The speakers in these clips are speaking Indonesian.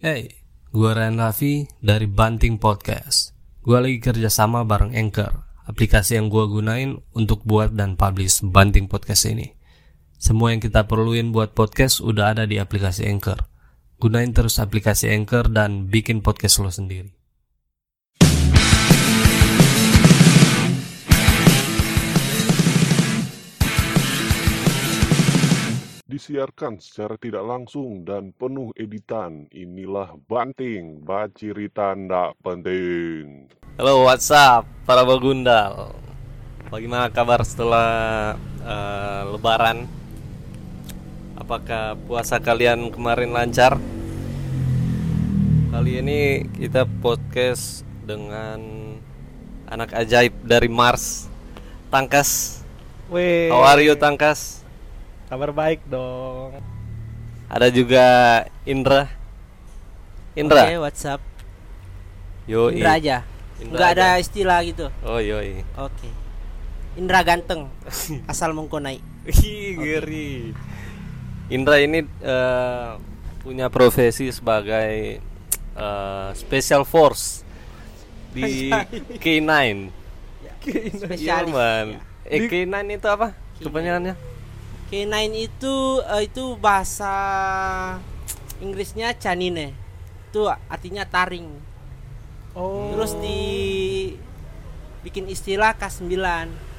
Hey, gua Ryan Raffi dari Banting Podcast. Gua lagi kerjasama bareng Anchor, aplikasi yang gua gunain untuk buat dan publish Banting Podcast ini. Semua yang kita perluin buat podcast udah ada di aplikasi Anchor. Gunain terus aplikasi Anchor dan bikin podcast lo sendiri. Disiarkan secara tidak langsung dan penuh editan. Inilah Banting, Baciri Tanda Penting. Halo, what's up para bagundal? Bagaimana kabar setelah eh, lebaran? Apakah puasa kalian kemarin lancar? Kali ini kita podcast dengan anak ajaib dari Mars, Tangkas. Weh, How are you Tangkas? Kabar baik dong. Ada juga Indra. Indra. Oke, WhatsApp. Yo, Indra aja. Indra Enggak aja. ada istilah gitu. Oh, yoi. Oke. Indra ganteng. Asal mengkonai. Ih, ngeri. Indra ini eh, punya profesi sebagai eh, special force di K9. Iya, Spesialis. man. Eh, K9 itu apa? Kepanjangannya? K9 itu eh, itu bahasa Inggrisnya canine. Itu artinya taring. Oh. Terus di bikin istilah K9.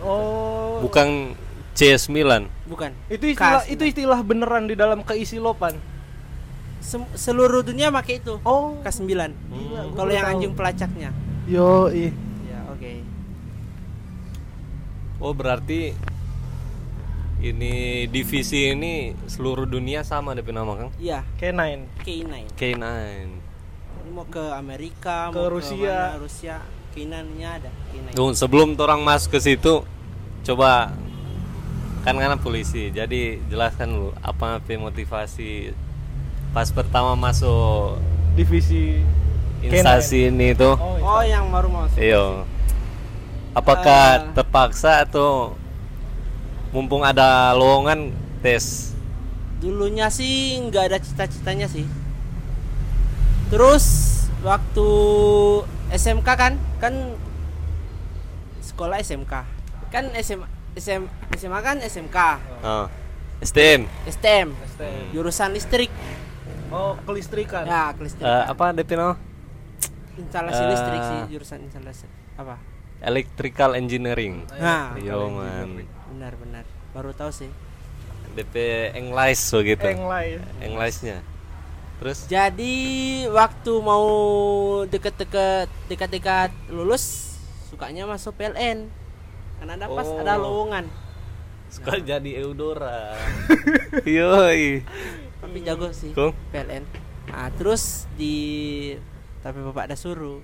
Oh. Bukan C9. Bukan. Itu istilah K9. itu istilah beneran di dalam keisi lopan. Sem- seluruh dunia pakai itu. Oh. K9. Gila, gua Kalau yang tahu. anjing pelacaknya. Yo, ih. Ya, oke. Oh, berarti ini divisi ini seluruh dunia sama DP nama Kang? Iya, K9. K9. K9. Ini mau ke Amerika, Ke mau Rusia. ke mana, Rusia, K9-nya ada. K9. Tunggu, sebelum orang masuk ke situ, coba kan karena polisi. Jadi jelaskan dulu apa motivasi pas pertama masuk Divisi instansi ini tuh. Oh, iya. Oh, yang baru masuk. Iyo. Apakah Eh. terpaksa atau mumpung ada lowongan tes? Dulunya sih nggak ada cita-citanya sih. Terus waktu SMK kan, kan sekolah SMK. Kan SM, SM, SMA kan SMK, Oh. STM. STM, STM. jurusan listrik. Oh, kelistrikan. Ya, Eh, kelistrikan. apa DP nama? instalasi eh, listrik sih, jurusan instalasi. Apa? Electrical Engineering. Nah, Yo man. Benar-benar. Baru tahu sih. DP English begitu. Lain. Englishnya. Terus? Jadi waktu mau deket-deket dekat-dekat lulus sukanya masuk PLN. Karena ada pas Oh. ada lowongan. Suka jadi Eudora. Yoi. Tapi jago sih Kung? PLN. Nah, terus di tapi bapak ada suruh.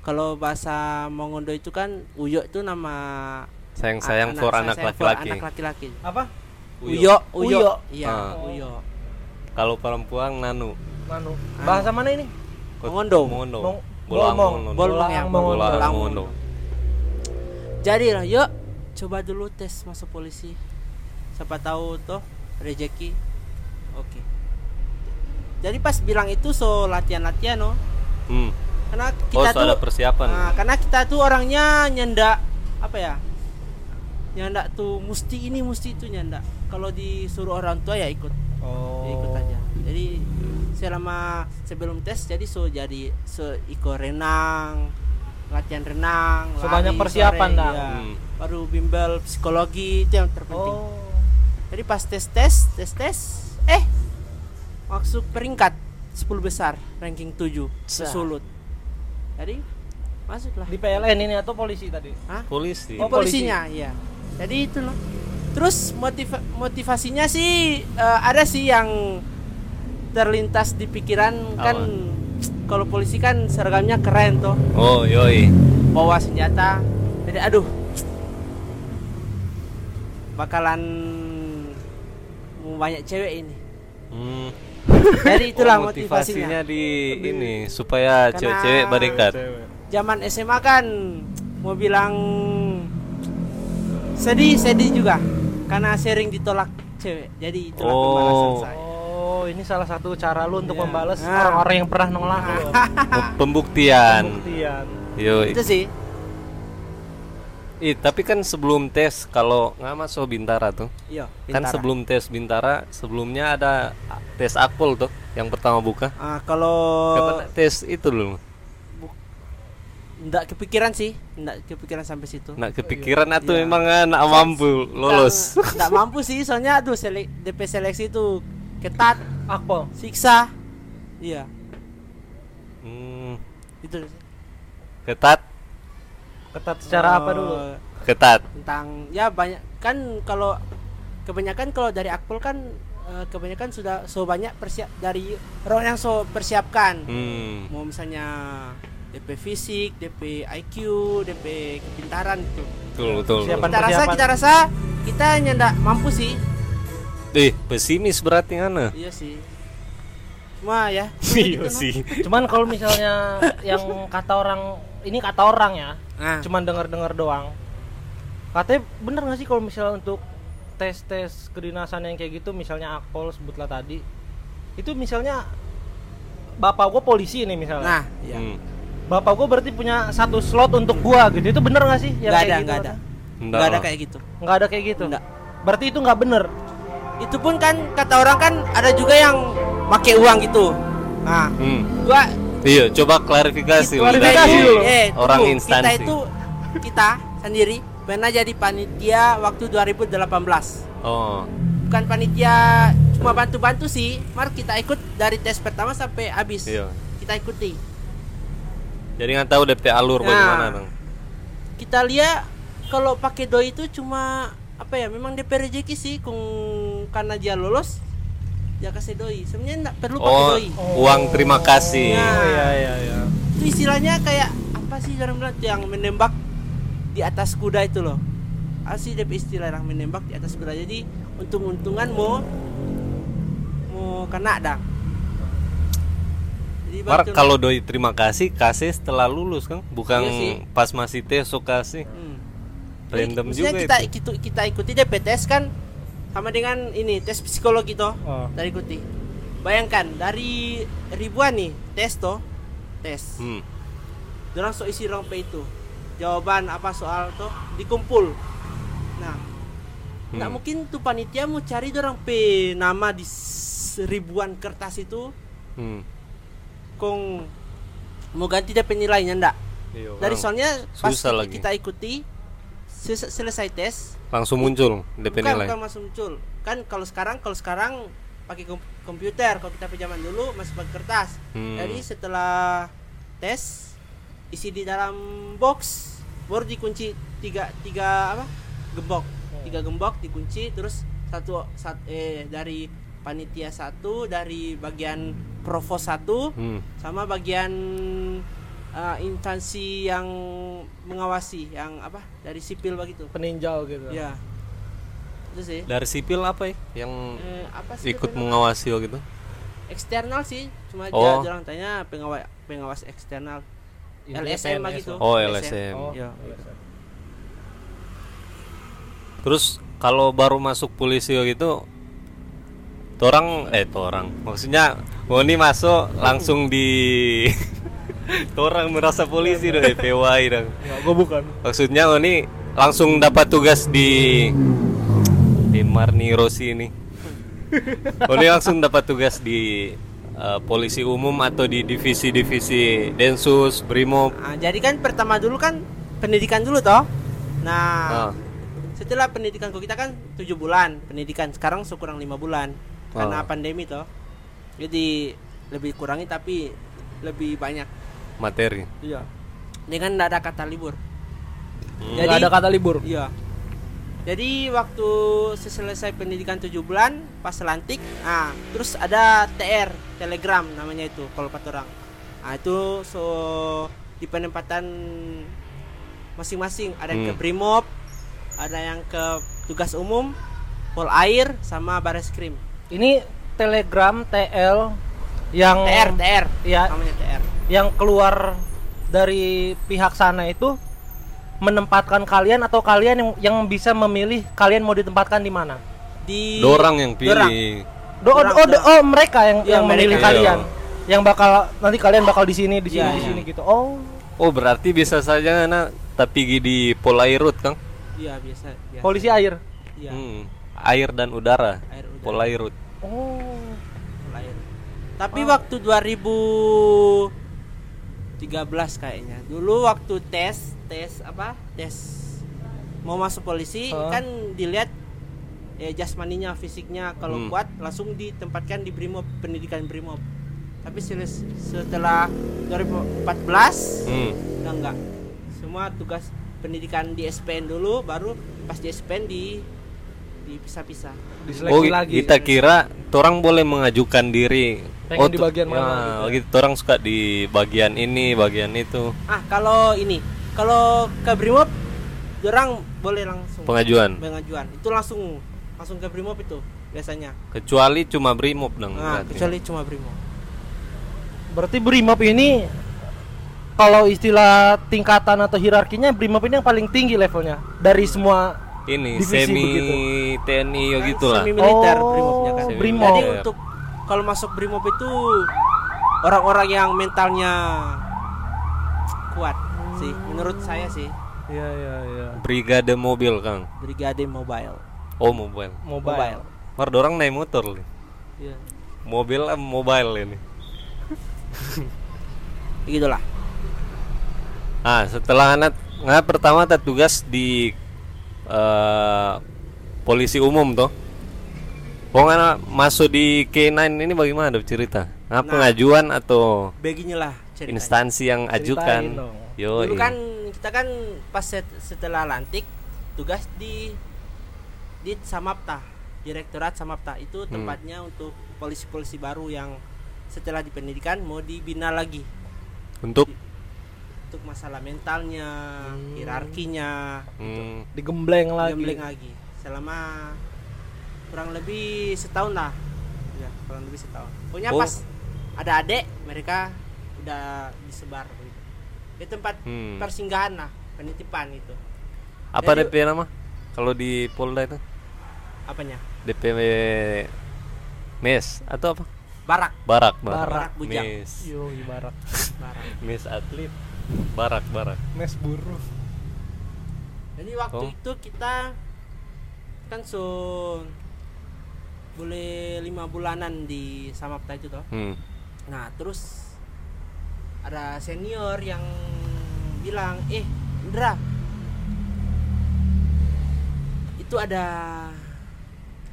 Kalau bahasa Mongondo itu kan Uyo itu nama Sayang-sayang anak- for anak laki-laki. anak laki-laki. Apa? Uyo, Uyo. Uyo. Iya, Ah. Uyo. Kalau perempuan Nanu. Manu. Bahasa mana ini? Mongondo. Mongondo. Mong- Bolang Bolmong. Mongondo. Bolmong ya, Mongondo. Bolang Bolang Mongondo. Jadi lah, yuk coba dulu tes masuk polisi. Siapa tahu tuh rezeki. Oke. Jadi pas bilang itu so latihan-latihan no. Hmm. Karena Oh, kita so tuh ada persiapan. Nah, karena kita tuh orangnya nyandak apa ya? Nyandak tuh mesti ini mesti itu nyandak. Kalau disuruh orang tua ya ikut. Oh. Ya ikut aja. Jadi selama sebelum tes jadi so jadi so ikut renang, latihan renang, So, banyak lari persiapan sore, dah. ya. Hmm. Baru bimbel psikologi itu yang terpenting. Oh. Jadi pas tes tes tes tes eh masuk peringkat 10 besar ranking 7 Sah. sesulut. Jadi masuklah. Di PLN ini atau polisi tadi? Hah? Polisi. Oh, polisinya, iya. Jadi itu loh. Terus motiva- motivasinya sih eh, ada sih yang terlintas di pikiran kan kalau polisi kan seragamnya keren tuh, Oh, yoi. bawa senjata. Jadi aduh. Bakalan banyak cewek ini. Hmm. Jadi itulah Oh, motivasinya. di ini supaya cewek-cewek berikat. Zaman SMA kan mau bilang sedih sedih juga karena sering ditolak cewek. Jadi itulah Oh. pembalasan saya. Oh ini salah satu cara lu untuk Iya. membalas Nah. orang-orang yang pernah nolak lu. Pembuktian. Pembuktian. Yo, Itu sih. ih, tapi kan sebelum tes kalau nggak masuk Bintara tuh, Iya, kan sebelum tes Bintara sebelumnya ada tes akpol tuh yang pertama buka. Ah, kalau Kapan tes itu dulu? Enggak kepikiran sih, enggak kepikiran sampai situ. Nak kepikiran atau Iya. emang nggak mampu lolos? Enggak, enggak mampu sih, soalnya aduh sele- DP seleksi itu ketat, Akpol. siksa. Iya, Hmm, itu sih. ketat, Ketat secara apa Eh, dulu? ketat. Tentang ya banyak kan kalau kebanyakan kalau dari akpol kan eh, kebanyakan sudah so banyak persiap dari orang yang so persiapkan. Hmm. Mau misalnya DP fisik, DP IQ, DP kepintaran gitu. Betul betul. Siapa- Kita rasa kita rasa kita hanya ndak mampu sih. Eh, pesimis berarti ngana. Iya sih. Cuma ya. Iya sih. Cuman kalau misalnya yang kata orang ini kata orang ya, Nah, cuman dengar-dengar doang. Katanya bener nggak sih kalau misalnya untuk tes-tes kedinasan yang kayak gitu, misalnya akpol sebutlah tadi, itu misalnya bapak gua polisi nih misalnya. nah, iya. Hmm. Bapak gua berarti punya satu slot untuk gua gitu. Itu bener nggak sih? Yang kayak ada, gitu nggak ada. Nggak Nggak ada kayak gitu. Nggak ada kayak gitu. Nggak. Berarti itu nggak bener. Itu pun kan kata orang kan ada juga yang pakai uang gitu. Nah, Hmm. gua Iya, coba klarifikasi Itu- klarifikasi dulu. eh, orang tunggu. instansi. Kita itu kita sendiri pernah jadi panitia waktu 2018. Oh, Bukan panitia cuma bantu-bantu sih. Mari kita ikut dari tes pertama sampai habis. iya. Kita ikuti. Jadi nggak tahu DP alur Nah. bagaimana dong. Kita lihat kalau pakai doi itu cuma apa ya? Memang DP rezeki sih kung karena dia lolos dia kasih doi. Sebenarnya enggak perlu pakai Oh, doi. uang terima kasih. Nah. Oh iya iya iya. Itu istilahnya kayak apa sih orang bilang yang menembak di atas kuda itu loh. Asli DP istilah yang menembak di atas kuda. Jadi untung-untungan mau mau kena dah. Mar kalau doi terima kasih kasih setelah lulus kan, bukan Iya sih. pas masih tes so kasih. Hmm. Random Jadi, juga kita, itu. kita kita ikuti DP tes kan sama dengan ini tes psikologi toh. Oh. Kita ikuti. Bayangkan dari ribuan nih tes toh. Tes. Hmm. Dorang so isi P itu. Jawaban apa soal tuh dikumpul. Nah, nggak Hmm. mungkin tuh panitia mau cari dorang P nama di ribuan kertas itu Hmm. Kong mau ganti dia penilainya ndak. Iya, Dari soalnya pas lagi. kita ikuti ses- selesai tes langsung muncul DP bukan, nilai. bukan langsung muncul. Kan kalau sekarang kalau sekarang pakai kom- komputer, kalau kita pinjaman dulu masih pakai kertas. Hmm. Jadi setelah tes isi di dalam box baru dikunci tiga tiga apa gembok tiga gembok dikunci terus satu sat, eh dari panitia satu dari bagian provos satu Hmm. sama bagian eh, instansi yang mengawasi yang apa dari sipil begitu Peninjau gitu. ya itu sih Dari sipil apa ya yang Eh, apa sih ikut mengawasi gitu? eksternal sih cuma Oh. dia orang tanya pengawas pengawas eksternal LSM PNS gitu lah. Oh, LSM. Oh, Ya. Terus kalau baru masuk polisi gitu Torang eh torang. Maksudnya Woni masuk langsung di Torang merasa polisi dong PWI dong. Enggak, gua bukan. Maksudnya Woni langsung dapat tugas di di Marni Rossi ini. Woni langsung dapat tugas di eh, polisi umum atau di divisi-divisi Densus, Brimob. Ah, jadi kan pertama dulu kan pendidikan dulu toh? Nah Ah. setelah pendidikan kita kan tujuh bulan. Pendidikan sekarang sekurang lima bulan karena Ah. pandemi toh jadi lebih kurangi tapi lebih banyak materi iya dengan tidak ada kata libur Enggak ada kata libur. Iya. Jadi waktu selesai pendidikan 7 bulan pas lantik, ah terus ada TR, Telegram namanya itu kalau kata orang. Ah itu so di penempatan masing-masing ada yang ke Hmm. Brimob, ada yang ke tugas umum, Pol Air sama Baris Krim. Ini Telegram TL yang TR, TR. ya Namanya TR. yang keluar dari pihak sana itu menempatkan kalian atau kalian yang yang bisa memilih kalian mau ditempatkan di mana? Di Dorang yang pilih Dorang. Do, oh, Kurang- oh, oh, mereka yang Iya, yang memilih mereka. kalian. Yang bakal nanti kalian bakal di sini, di sini, Iya, di iya. sini gitu. Oh. Oh berarti bisa saja nak tapi di Polairut kang? Iya biasa. biasa. Polisi air. Iya. Hmm, air dan udara. Air udara. Polairut. Oh. Lahir. Tapi waktu 2013 kayaknya. Dulu waktu tes, tes apa? Tes mau masuk polisi Hah? kan dilihat ya jasmaninya, fisiknya kalau Hmm. kuat langsung ditempatkan di Brimob, pendidikan Brimob. Tapi setelah 2014 Hmm. udah enggak. Semua tugas pendidikan di SPN dulu baru pas di SPN di dipisah-pisah. Diseleksi Oh lagi. kita kira orang boleh mengajukan diri. Pengen oh di bagian mana ya, gitu gitu. Orang suka di bagian ini, bagian itu. Ah, kalau ini, kalau ke Brimob, orang boleh langsung Pengajuan. pengajuan. Itu langsung langsung ke Brimob itu biasanya. Kecuali cuma brimob dong. Nah, berarti. kecuali cuma Brimob. Berarti Brimob ini kalau istilah tingkatan atau hierarkinya Brimob ini yang paling tinggi levelnya dari semua ini divisi semi begitu. TNI ya gitu lah. Semi militer Oh, Brimobnya kan. Semi Brimob. Jadi untuk kalau masuk Brimob itu orang-orang yang mentalnya kuat sih, menurut saya sih. Iya iya iya. Brigade mobil kang. Brigade Mobile. Oh mobile. Mobile. Mar orang naik motor nih. Iya. Mobil em mobile ini. Begitulah. Ah setelah anak nggak pertama tugas di eh, polisi umum toh. Pokoknya masuk di K9 ini bagaimana Dok, cerita? Nah, pengajuan atau Beginilah ceritanya. instansi yang ajukan? Yo, Dulu kan kita kan pas set- setelah lantik tugas di di Samapta, Direktorat Samapta itu Hmm. tempatnya untuk polisi-polisi baru yang setelah di pendidikan mau dibina lagi untuk untuk masalah mentalnya, hierarkinya, hmm, Digembleng lagi. gembleng lagi selama kurang lebih setahun lah, ya kurang lebih setahun. Pokoknya Oh. pas ada adik mereka udah disebar gitu. di tempat hmm. persinggahan lah penitipan itu apa Jadi- DP nama? Kalau di Polda itu apanya DP mes atau apa? barak Barak, Barak, bujang. Mes. Yo, barak. barak Mes atlet. Barak, barak. Mes buruh. jadi waktu Oh. itu kita kan so boleh lima bulanan di Samapta itu toh Hmm. nah terus ada senior yang bilang eh Indra itu ada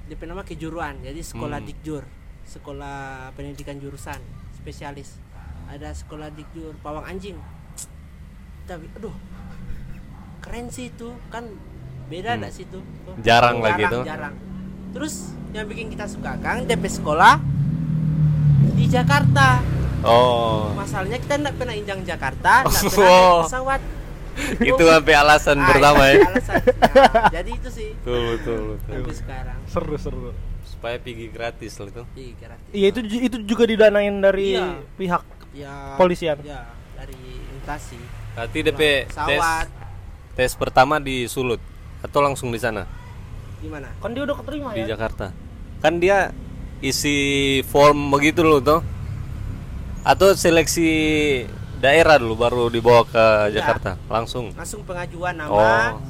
DP nama kejuruan jadi sekolah Hmm. dikjur sekolah pendidikan jurusan spesialis ada sekolah dikjur pawang anjing tapi aduh keren sih itu kan beda Hmm. enggak sih itu Tuh. Jarang lagi tuh. jarang terus yang bikin kita suka kang DP sekolah di Jakarta Oh, masalahnya kita enggak pernah injang Jakarta enggak pernah Oh. naik pesawat itu sampai alasan Ah, pertama itu ya. alasan. Nah, jadi itu sih Betul, betul, betul. sampai sekarang Seru seru. Supaya pergi gratis lah itu. Iya, gratis. Iya itu itu juga didanain dari Iya. pihak ya Polisian. ya dari instansi Berarti DP tes pesawat tes pertama di Sulut atau langsung di sana gimana kan dia udah keterima di ya. Jakarta. Kan dia isi form begitu loh toh. Atau seleksi daerah dulu baru dibawa ke Jakarta langsung. langsung pengajuan nama Oh.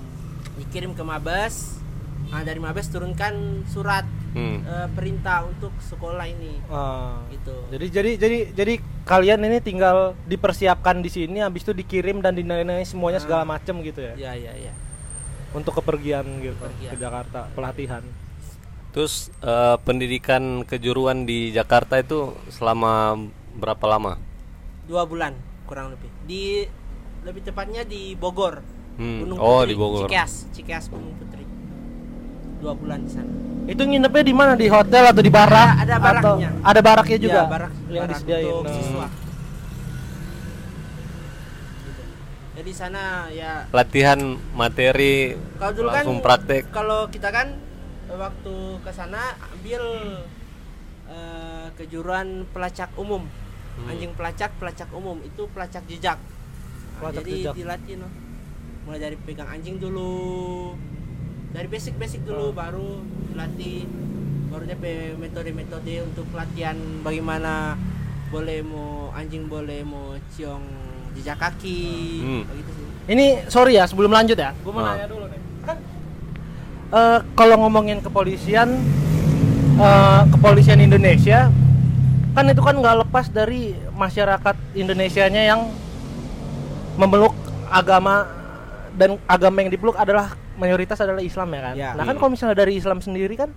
dikirim ke Mabes nah dari Mabes turunkan surat Hmm. eh, perintah untuk sekolah ini Ah. gitu Jadi jadi jadi jadi kalian ini tinggal dipersiapkan di sini habis itu dikirim dan dinilai semuanya segala macam gitu ya. ya ya ya Untuk kepergian gitu Kepergian. ke Jakarta, pelatihan. Terus eh, pendidikan kejuruan di Jakarta itu selama berapa lama? dua bulan kurang lebih di lebih tepatnya di Bogor Hmm. Gunung Oh Putri, di Bogor. Cikeas Cikeas Gunung Putri dua bulan di sana Itu nginepnya di mana? Di hotel atau di barak? Ada- ada Atau- baraknya. ada baraknya juga. Ya, barak, yang barak disediain. untuk Nah. siswa. Jadi sana ya Latihan materi kalau dulu kan langsung praktek. kalau kita kan eh, waktu ke sana ambil eh, kejuruan pelacak umum. Hmm. Anjing pelacak, pelacak umum itu pelacak jejak. Nah, Pelacak jadi jejak. dilatih no. Mulai dari pegang anjing dulu. Dari basic-basic dulu Oh. baru dilatih baru DP metode-metode untuk pelatihan bagaimana boleh mau anjing boleh mau ciong jejak kaki Hmm. begitu sih Ini sorry ya sebelum lanjut ya, gue mau Ah. nanya dulu nih. Kan eh, kalau ngomongin kepolisian, eh, kepolisian Indonesia, kan itu kan nggak lepas dari masyarakat Indonesianya yang memeluk agama dan agama yang dipeluk adalah mayoritas adalah Islam ya kan. Ya. Nah kan Hmm. kalau misalnya dari Islam sendiri kan,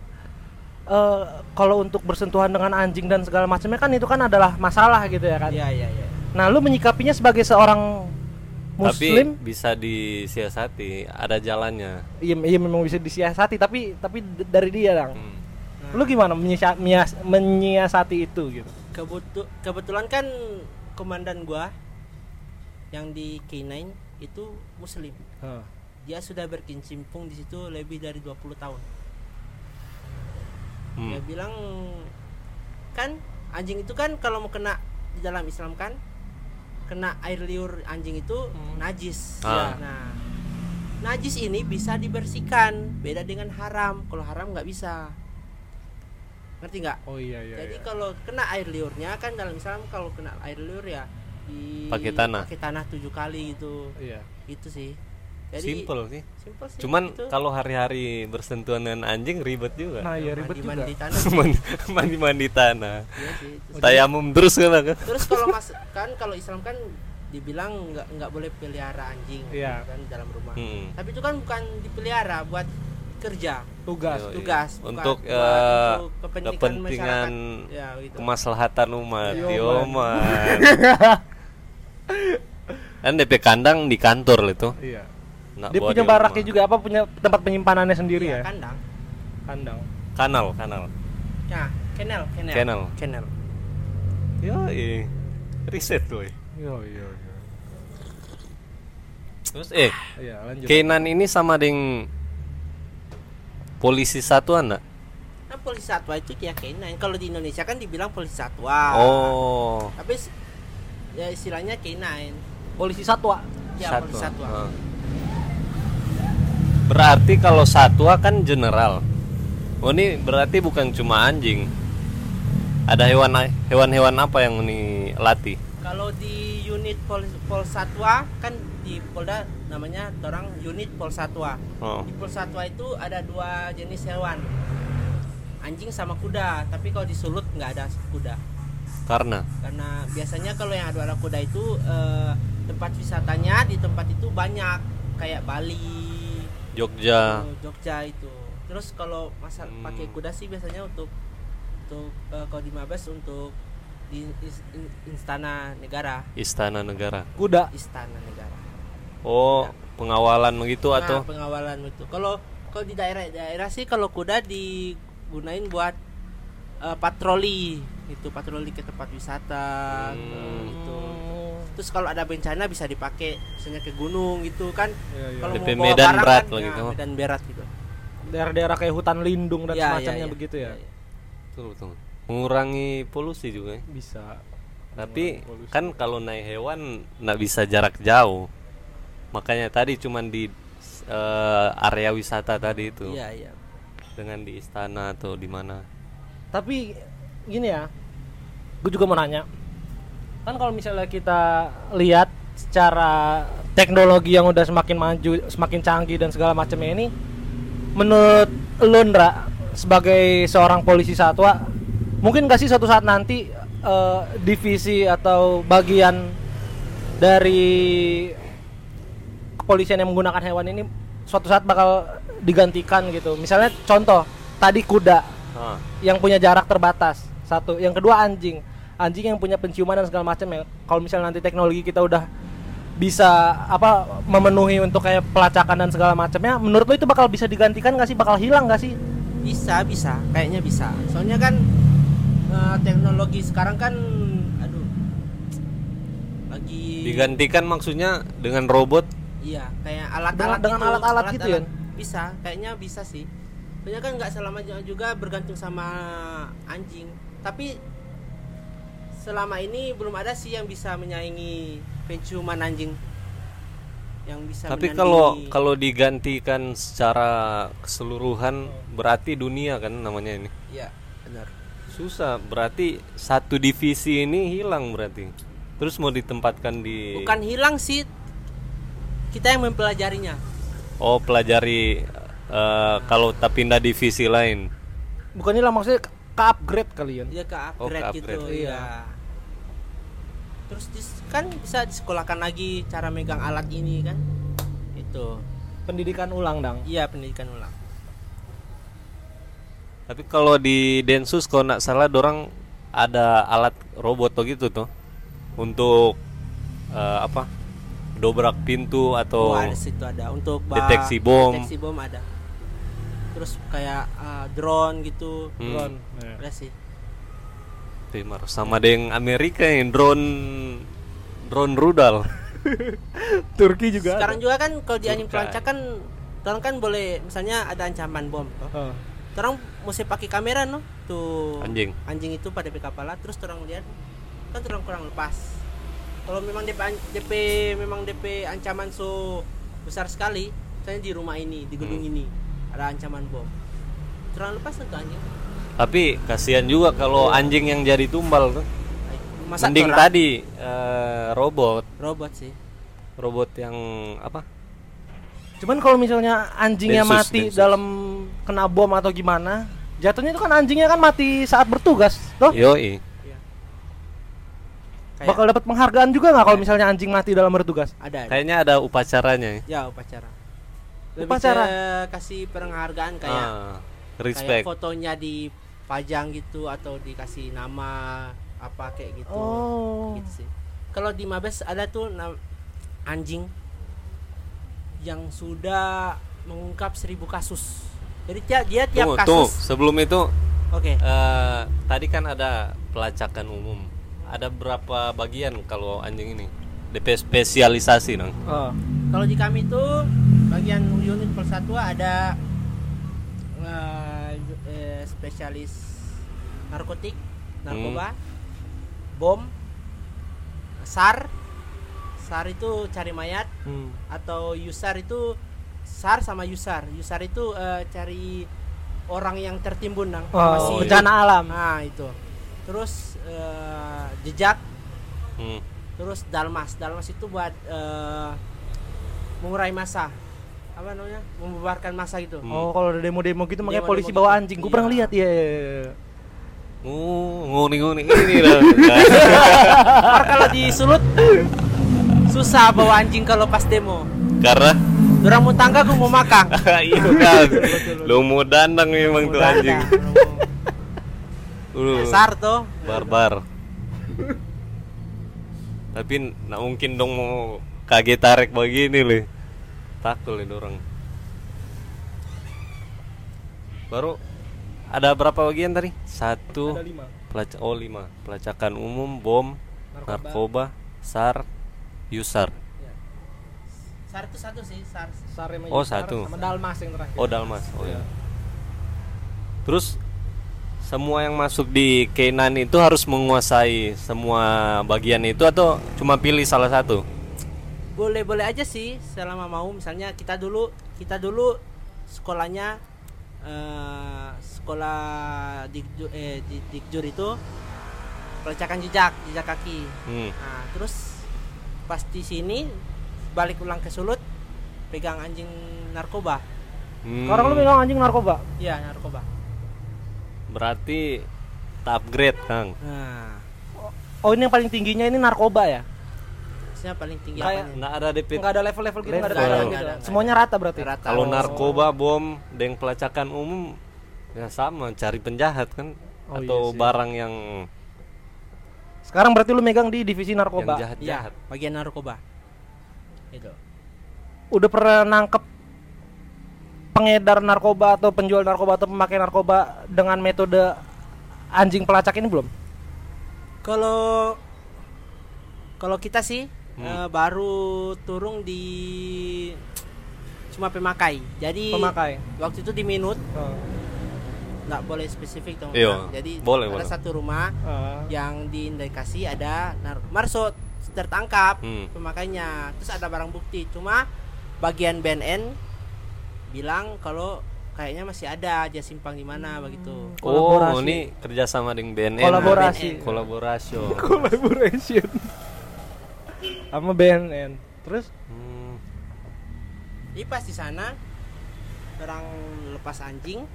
eh, kalau untuk bersentuhan dengan anjing dan segala macamnya kan itu kan adalah masalah gitu ya kan. iya iya iya Nah lu menyikapinya sebagai seorang Muslim Tapi bisa disiasati, ada jalannya. Iya, iya memang bisa disiasati tapi tapi dari dia dong. Hmm. Lu gimana menyiasati itu gitu? Kebetu- kebetulan kan komandan gua yang di K9 itu muslim dia sudah berkecimpung di situ lebih dari 20 tahun Hmm. dia bilang kan anjing itu kan kalau mau kena di dalam Islam kan kena air liur anjing itu najis Ah. nah najis ini bisa dibersihkan beda dengan haram kalau haram nggak bisa ngerti nggak Oh iya iya. jadi kalau kena air liurnya kan dalam Islam kalau kena air liur ya di Pakai tanah. pakai tanah tujuh kali gitu Iya. itu sih jadi Simple sih. simple sih Cuman gitu. kalau hari-hari bersentuhan dengan anjing ribet juga. Nah, iya ribet juga. mandi tanah Mandi-mandi tanah. iya sih itu. Tayamum terus kan kan? terus kalau mas kan kalau Islam kan dibilang nggak nggak boleh pelihara anjing Iya. kan di dalam rumah Hmm. tapi itu kan bukan dipelihara buat kerja Tugas. Yoi. tugas bukan untuk buat eh, untuk kepentingan, kepentingan masyarakat. ya gitu kemaslahatan umat Yoman. Yoman kan DP kandang di kantor itu Iya. Nggak Dia punya di baraknya rumah. juga apa punya tempat penyimpanannya sendiri Iya, ya? kandang Kandang. kanal kanal ya kennel kennel Kennel. kennel yo riset tuh Iya iya iya. terus eh Iya, lanjut. Kenan ini sama dengan polisi satuan enggak? nah polisi satwa itu ya K9 kalau di Indonesia kan dibilang polisi satwa oh tapi ya istilahnya K9 Polisi satwa. ya polisi satwa Ah. Berarti kalau satwa kan general oh ini berarti bukan cuma anjing ada hewan hewan-hewan apa yang ini latih Kalau di unit pol, Polsatwa kan di Polda namanya orang unit Polsatwa. oh. Di Polsatwa itu ada dua jenis hewan. Anjing sama kuda, tapi kalau di Sulut nggak ada kuda. karena Karena biasanya kalau yang ada kuda itu eh, tempat wisatanya di tempat itu banyak kayak Bali, Jogja eh, Jogja itu. Terus kalau masa Hmm. pakai kuda sih biasanya untuk untuk eh, kalau di Mabes untuk di is- in- istana negara, istana negara Kuda. istana negara. oh pengawalan begitu Nah, atau pengawalan itu. Kalau kalau di daerah-daerah sih kalau kuda digunain buat eh, patroli itu patroli ke tempat wisata Hmm. gitu. Terus kalau ada bencana bisa dipakai misalnya ke gunung gitu kan. Iya, iya. Kalau DP mau bawa medan barang berat kan, lah ya, gitu. medan berat gitu. Daerah-daerah kayak hutan lindung dan Ya, semacamnya ya, ya. begitu ya. Ya, ya. betul, betul. mengurangi polusi juga ya. Bisa. tapi polusi. kan kalau naik hewan nggak bisa jarak jauh makanya tadi cuman di eh, area wisata tadi itu Iya, iya. dengan di istana atau di mana Tapi gini ya, gue juga mau nanya. Kan kalau misalnya kita lihat secara teknologi yang udah semakin maju, semakin canggih dan segala macamnya ini, menurut lu Ndra, sebagai seorang polisi satwa, mungkin gak sih suatu saat nanti eh, divisi atau bagian dari kepolisian yang menggunakan hewan ini suatu saat bakal digantikan gitu. Misalnya contoh tadi kuda Ah, yang punya jarak terbatas satu. Yang kedua anjing anjing yang punya penciuman dan segala macam ya kalau misalnya nanti teknologi kita udah bisa apa memenuhi untuk kayak pelacakan dan segala macamnya menurut lo itu bakal bisa digantikan nggak sih bakal hilang nggak sih Bisa, bisa. Kayaknya bisa. Soalnya kan eh, teknologi sekarang kan aduh lagi digantikan maksudnya dengan robot Iya, kayak alat-alat dengan gitu, alat-alat gitu ya? Bisa, kayaknya bisa sih. Soalnya kan nggak selamanya juga bergantung sama anjing. Tapi selama ini belum ada sih yang bisa menyaingi penciuman anjing. Yang bisa tapi kalau kalau digantikan secara keseluruhan berarti dunia kan namanya ini Iya, benar. Susah, berarti satu divisi ini hilang berarti. Terus mau ditempatkan di Bukan hilang sih. Kita yang mempelajarinya. Oh, pelajari eh, kalau tak pindah divisi lain. Bukan hilang maksudnya ke ke upgrade kalian. Ya ke Oh, upgrade, ke gitu. upgrade. Iya. Terus dis- kan bisa disekolahkan lagi cara megang alat ini kan. Itu. Pendidikan ulang, Dang. Iya, pendidikan ulang. Tapi kalau di Densus kalau nggak salah dorang ada alat robot tuh gitu tuh untuk eh, apa? Dobrak pintu atau Oh, ada situ ada untuk deteksi bom. Deteksi bom ada. Terus kayak uh, drone gitu. Hmm. Drone. Ada sih. Timar sama dengan Amerika yang drone drone rudal. Turki juga. Sekarang juga kan kalau di anjing pelacak kan orang kan boleh misalnya ada ancaman bom toh. Oh. Orang mesti pakai kamera no tuh Anjing. anjing itu pada kepala terus orang lihat kan orang kurang lepas kalau memang DP DP memang DP ancaman so besar sekali misalnya di rumah ini di gedung Hmm. ini ada ancaman bom orang lepas tuh anjing Tapi kasihan juga kalau anjing yang jadi tumbal tuh. masa Mending orang- tadi eh, robot, robot sih robot yang apa? Cuman kalau misalnya anjingnya Densus, mati Densus. dalam kena bom atau gimana, jatuhnya itu kan anjingnya kan mati saat bertugas, toh? Yoi. kayak Bakal dapat penghargaan juga nggak kalau misalnya anjing mati dalam bertugas? ada ada. Kayaknya ada upacaranya. ya upacara lebih Upacara? kasih penghargaan kayak Ah, kayak respect. fotonya dipajang gitu atau dikasih nama apa kayak gitu Oh. gitu sih kalau di Mabes ada tuh anjing yang sudah mengungkap seribu kasus jadi tiap dia tiap Tunggu, tunggu. kasus Sebelum itu oke eh, tadi kan ada pelacakan umum. Ada berapa bagian kalau anjing ini? DP spesialisasi dong. Oh. kalau di kami tuh bagian unit persatwa ada eh, spesialis narkotik narkoba bom sar sar itu cari mayat Hmm. atau Yusar itu SAR sama Yusar. Yusar itu eh, cari orang yang tertimbun nang Oh, masih bencana alam. Nah, itu. Terus eh, jejak, Hmm. terus Dalmas. Dalmas itu buat eh, mengurai masa. Apa namanya? Membubarkan masa gitu. Hmm. Oh, kalau ada demo-demo gitu makanya Demo-demo polisi gitu. bawa anjing. Gue pernah Iya. lihat ya. Oh, nguni-nguni ini dah. Ntar kalau disulut susah bawa anjing kalau pas demo. Karena Orang mau tangga gue mau makan. iya kan. Lu mau dandang memang tuh anjing. Uh, Sar tuh. barbar. Tapi nggak mungkin dong mau kaget tarik begini loh. Takut ini orang. Baru ada berapa bagian tadi? Satu. Ada lima. Oh lima pelacakan umum bom Narkoba. narkoba sar yusar Sar itu satu sih, Sar. Sar Oh, satu. Sama Dalmas yang terakhir. oh dalmas oh ya terus semua yang masuk di K9 itu harus menguasai semua bagian itu atau cuma pilih salah satu boleh-boleh aja sih selama mau. Misalnya kita dulu kita dulu sekolahnya eh, sekolah dikjur, eh, di dikjur itu pelacakan jejak jejak kaki. Hmm. nah terus pas di sini balik ulang ke Sulut pegang anjing narkoba. Hmm, Sekarang lu megang anjing narkoba. iya narkoba. Berarti upgrade kang. Nah. Oh, ini yang paling tingginya ini narkoba ya? Maksudnya paling tinggi Kayak- apanya? nggak ada DP Enggak ada level-level gitu, enggak ada Level. Nggak gitu. ada, nggak. Semuanya rata berarti. Rata. kalau Oh. narkoba bom dan pelacakan umum ya sama cari penjahat kan Oh, atau iya sih. barang yang Sekarang berarti lu megang di divisi yang narkoba. jahat iya jahat bagian narkoba itu Udah pernah nangkep pengedar narkoba atau penjual narkoba atau pemakai narkoba dengan metode anjing pelacak ini belum? Kalau kalau kita sih Hmm. eh, baru turun di cuma pemakai. Jadi Pemakai. waktu itu di minut Oh. nggak boleh spesifik dong. Iya, Jadi boleh, ada boleh. satu rumah Ah. yang diindikasi ada nar- marsut tertangkap Hmm. pemakainya. Terus ada barang bukti. Cuma bagian BNN bilang kalau kayaknya masih ada aja simpang di mana begitu Oh, Kolaborasi. ini kerjasama dengan BNN. Kolaborasi. Kolaborasi. collaboration sama BNN terus Hmm. Jadi pas di sana orang lepas anjing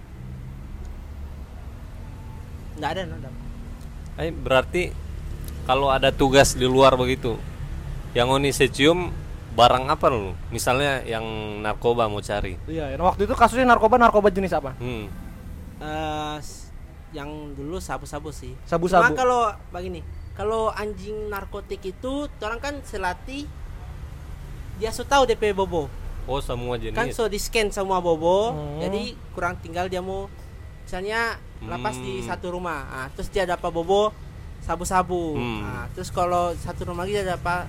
nggak ada nggak ada Eh, berarti kalau ada tugas di luar begitu, yang Oni cium barang apa lu? Misalnya yang narkoba mau cari. iya nah, waktu itu kasusnya narkoba narkoba jenis apa Hmm. Eh, s- yang dulu sabu-sabu sih Sabu-sabu. Cuma kalau begini kalau anjing narkotik itu orang kan selatih dia sudah tahu DP bobo Oh, semua jenis. kan so di scan semua bobo Hmm. jadi kurang tinggal dia mau misalnya lapas di Hmm. satu rumah ah, terus dia dapat bobo sabu-sabu Hmm. Ah, terus kalau satu rumah lagi dia dapat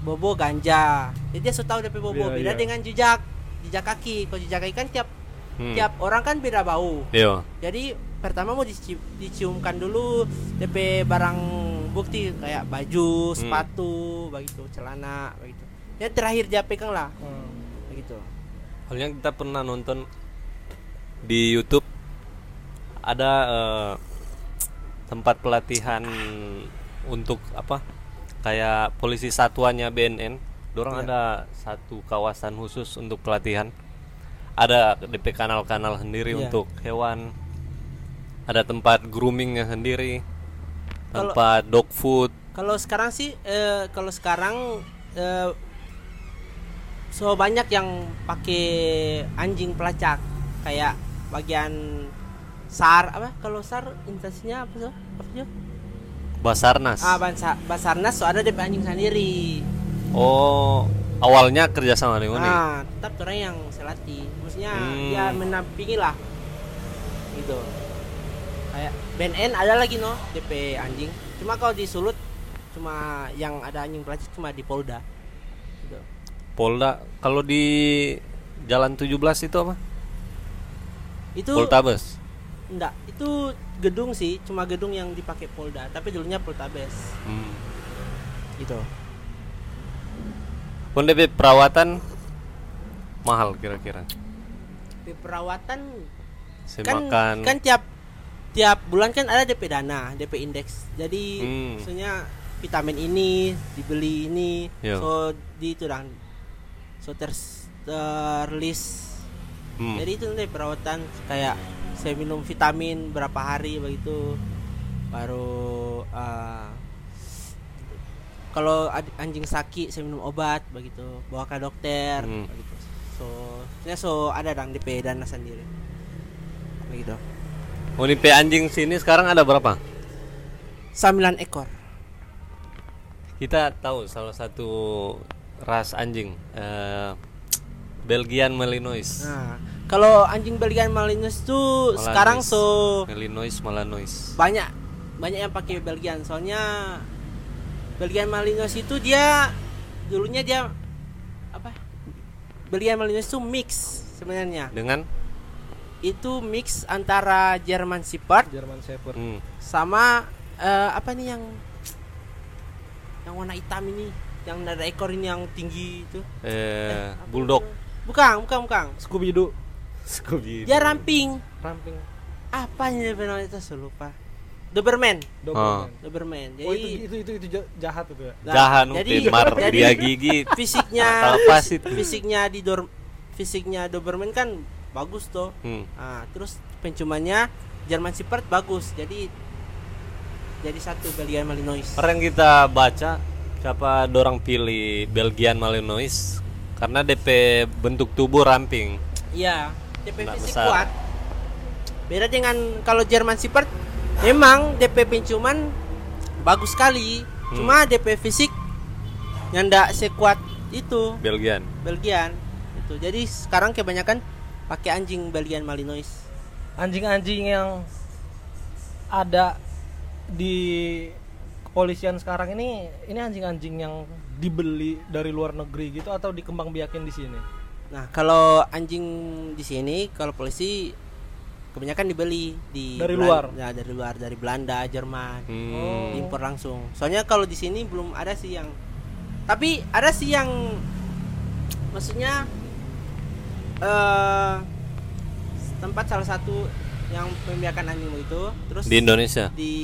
bobo ganja jadi dia sudah tahu DP bobo Iya, beda iya. dengan jejak jejak kaki kalau jejak kaki kan tiap Hmm. tiap orang kan beda bau Yo. jadi pertama mau dici- diciumkan dulu DP barang bukti kayak baju, Hmm. sepatu, begitu, celana, begitu. Ya terakhir dia pegang lah, Hmm. begitu. Halnya kita pernah nonton di YouTube ada eh, tempat pelatihan untuk apa? Kayak polisi satuannya BNN. Dorang ada satu kawasan khusus untuk pelatihan. Ada DP kanal-kanal sendiri Iya. untuk hewan. Ada tempat groomingnya sendiri. Tempat dog food. Kalau sekarang sih, eh, kalau sekarang eh, so banyak yang pakai anjing pelacak, kayak bagian sar apa? Kalau sar instansinya apa sih? Apa? Basarnas. Ah, Bansa- Basarnas so ada anjing sendiri. Oh, awalnya kerjasama dengan Uni. Ah, tetap orang yang selati. Maksudnya Hmm. dia menampingi lah. Gitu. Kayak BNN ada lagi no DP anjing. Cuma kalau di Sulut cuma yang ada anjing pelacak cuma di Polda. Gitu. Polda kalau di Jalan 17 itu apa? Itu Poltabes. enggak, itu gedung sih, cuma gedung yang dipakai Polda, tapi dulunya Poltabes. Hmm. Gitu. Pun DP perawatan mahal kira-kira. DP perawatan Saya kan kan tiap tiap bulan kan ada DP dana, DP indeks. Jadi Hmm. maksudnya vitamin ini dibeli ini, Yo. so di itu dan so ter terlist. Hmm. Jadi itu nanti perawatan kayak saya minum vitamin berapa hari begitu, baru uh, kalau anjing sakit saya minum obat begitu, bawa ke dokter Hmm. begitu. So, ya so ada dong DP dana sendiri. Begitu. Uni P anjing sini sekarang ada berapa? 9 ekor. Kita tahu salah satu ras anjing eh, Belgian Malinois. Nah, kalau anjing Belgian Malinois itu sekarang so Malinois Malinois. banyak banyak yang pakai Belgian. Soalnya Belgian Malinois itu dia dulunya dia apa? Belgian Malinois itu mix sebenarnya. Dengan Itu mix antara German Shepherd German Shepherd hmm, sama eh, apa nih yang yang warna hitam ini, yang ada ekor ini yang tinggi itu. eh, apa bulldog. itu? Bukan, bukan, bukan. Scooby Doo Scooby. Dia ramping. ramping Apa ini namanya itu saya lupa. Doberman, Ah. Doberman Doberman. Jadi oh itu itu itu, itu ja- jahat itu ya Nah, Jahan jadi Mar jadi dia gigit. fisiknya apa sih fisiknya di dor fisiknya Doberman kan bagus tuh. Hmm. Nah, terus penciumannya German Shepherd bagus. Jadi jadi satu Belgian Malinois. Orang kita baca siapa dorang pilih Belgian Malinois karena DP bentuk tubuh ramping. Iya, DP Nggak fisik besar. kuat. Beda dengan kalau German Shepherd memang DP penciuman bagus sekali. Hmm. Cuma DP fisik yang enggak sekuat itu Belgian. Belgian itu. Jadi sekarang kebanyakan pakai anjing Belgian Malinois. anjing-anjing yang ada di kepolisian sekarang ini ini anjing-anjing yang dibeli dari luar negeri gitu atau dikembang biakin di sini Nah, kalau anjing di sini kalau polisi kebanyakan dibeli di Dari Belan- luar? Ya, dari luar, dari Belanda, Jerman. Hmm. Impor langsung. Soalnya kalau di sini belum ada sih yang tapi ada sih yang maksudnya eh tempat salah satu yang membiarkan anjing itu terus Di Indonesia. di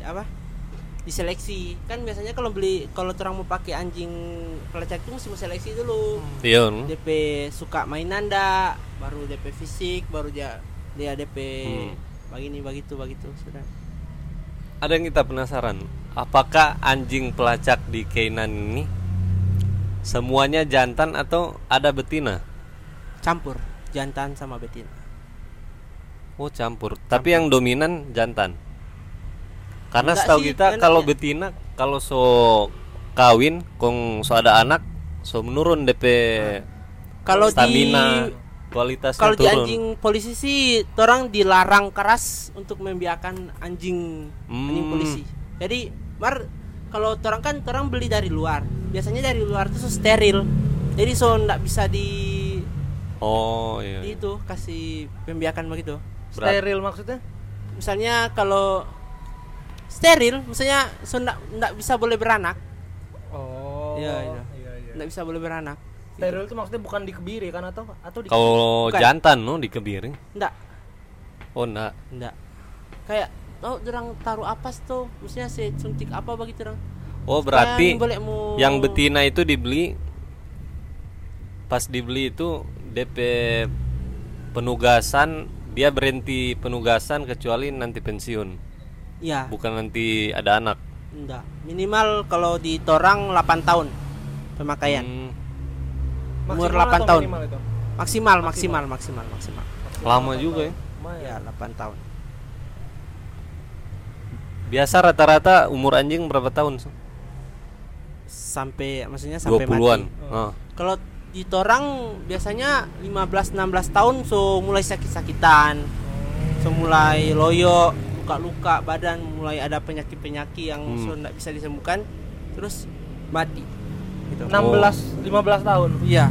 apa diseleksi kan biasanya kalau beli kalau orang mau pakai anjing pelacak itu mesti mau seleksi dulu Iya. no? DP suka mainan ndak baru DP fisik baru dia dia DP Hmm. begini begitu begitu sudah Ada yang kita penasaran, apakah anjing pelacak di K9 ini semuanya jantan atau ada betina? Campur jantan sama betina. Oh campur. Tapi yang dominan jantan. Karena Enggak setahu sih, kita kalau betina kalau so kawin, kong so ada anak, so menurun DP kalau di stamina, kualitasnya kalau di anjing polisi sih orang dilarang keras untuk membiarkan anjing anjing Hmm. polisi. Jadi mar kalau orang kan orang beli dari luar. Biasanya dari luar itu so steril. Jadi so ndak bisa di, Oh iya. di itu kasih pembiakan begitu Berat. Steril maksudnya? misalnya kalau steril misalnya so ndak bisa boleh beranak Oh. Iya, iya. iya, iya. ndak bisa boleh beranak Steril itu maksudnya bukan dikebiri kan atau atau di Kalau Bukan. jantan no di kebiri. ndak Oh enggak. ndak kayak oh orang taruh apa tuh maksudnya si suntik apa begitu orang Oh berarti boleh mau yang betina itu dibeli pas dibeli itu DP penugasan dia berhenti penugasan kecuali nanti pensiun. Ya bukan nanti ada anak. Enggak. Minimal kalau di torang 8 tahun pemakaian. Hmm, umur Maksimal 8 atau tahun. minimal itu? maksimal maksimal. maksimal maksimal lama juga ya. Lumayan. ya 8 tahun. Biasa rata-rata umur anjing berapa tahun sampai maksudnya sampai 20-an mati Ah. kalau di torang biasanya 15 16 tahun so mulai sakit-sakitan so mulai loyo luka-luka badan mulai ada penyakit-penyakit yang Hmm. so nggak bisa disembuhkan terus mati gitu. 16 15 tahun. iya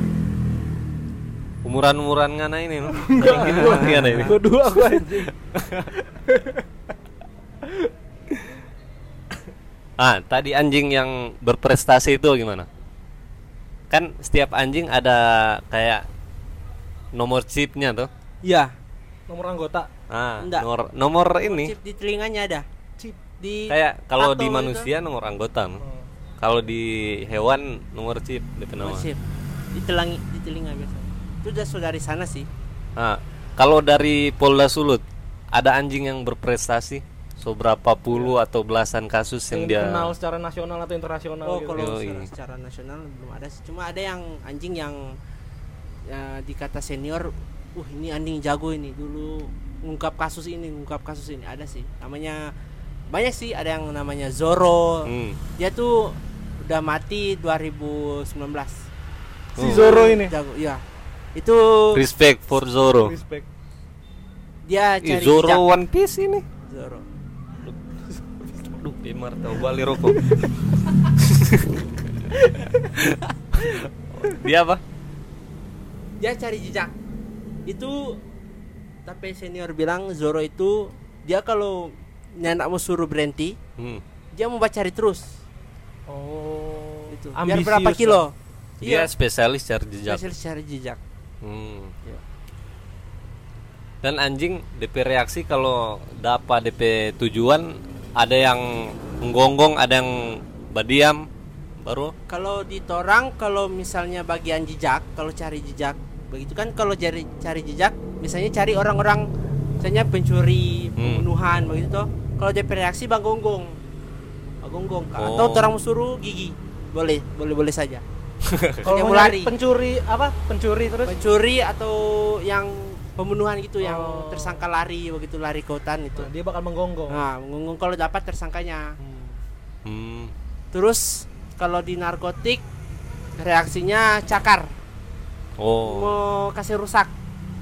umuran-umuran ngana ini gitu ngana ini Gua dua gua anjing. Ah, tadi anjing yang berprestasi itu gimana? Kan setiap anjing ada kayak nomor chipnya tuh. iya Nomor anggota. Ah, Enggak. nomor nomor ini chip di telinganya ada Chip. di kayak kalau di itu. manusia nomor anggota. Oh. Kalau di hewan nomor chip DP nama. Chip. di telangi di telinga biasanya itu udah dari sana sih Ah, kalau dari Polda Sulut ada anjing yang berprestasi so berapa puluh atau belasan kasus yang Yang dia dikenal secara nasional atau internasional oh gitu. kalau secara, secara nasional belum ada sih cuma ada yang anjing yang ya, dikata senior uh ini anjing jago ini dulu ngungkap kasus ini ngungkap kasus ini ada sih namanya banyak sih ada yang namanya Zoro Hmm. dia tuh udah mati 2019 Si Zoro ini. jago iya itu Respect for Zoro. Respect. dia cari Zoro jejak. One Piece ini. Zoro Aduh, Bimar tahu balik rokok. Dia apa? dia cari jejak itu tapi senior bilang Zoro itu dia kalau nyanak mau suruh berhenti Hmm. dia mau cari terus Oh. itu biar Ambisius berapa kilo Dia iya spesialis cari jejak. spesialis cari jejak Hmm. Iya. Dan anjing DP reaksi kalau dapat DP tujuan ada yang menggonggong, ada yang berdiam, baru kalau di torang kalau misalnya bagian jejak kalau cari jejak begitu kan kalau cari cari jejak misalnya cari orang-orang misalnya pencuri Hmm. pembunuhan begitu toh kalau dia reaksi bang gonggong bang gonggong atau Oh. orang mau suruh gigi boleh boleh boleh saja Kalau mau lari. pencuri apa? Pencuri terus pencuri atau yang pembunuhan gitu yang Oh. tersangka lari begitu lari ke hutan itu. Nah, dia bakal menggonggong. nah menggonggong. Kalau dapat tersangkanya. Hmm. terus kalau di narkotik reaksinya cakar. Oh. Mau kasih rusak.